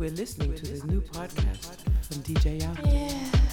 We're listening to this new podcast from DJ Alpha.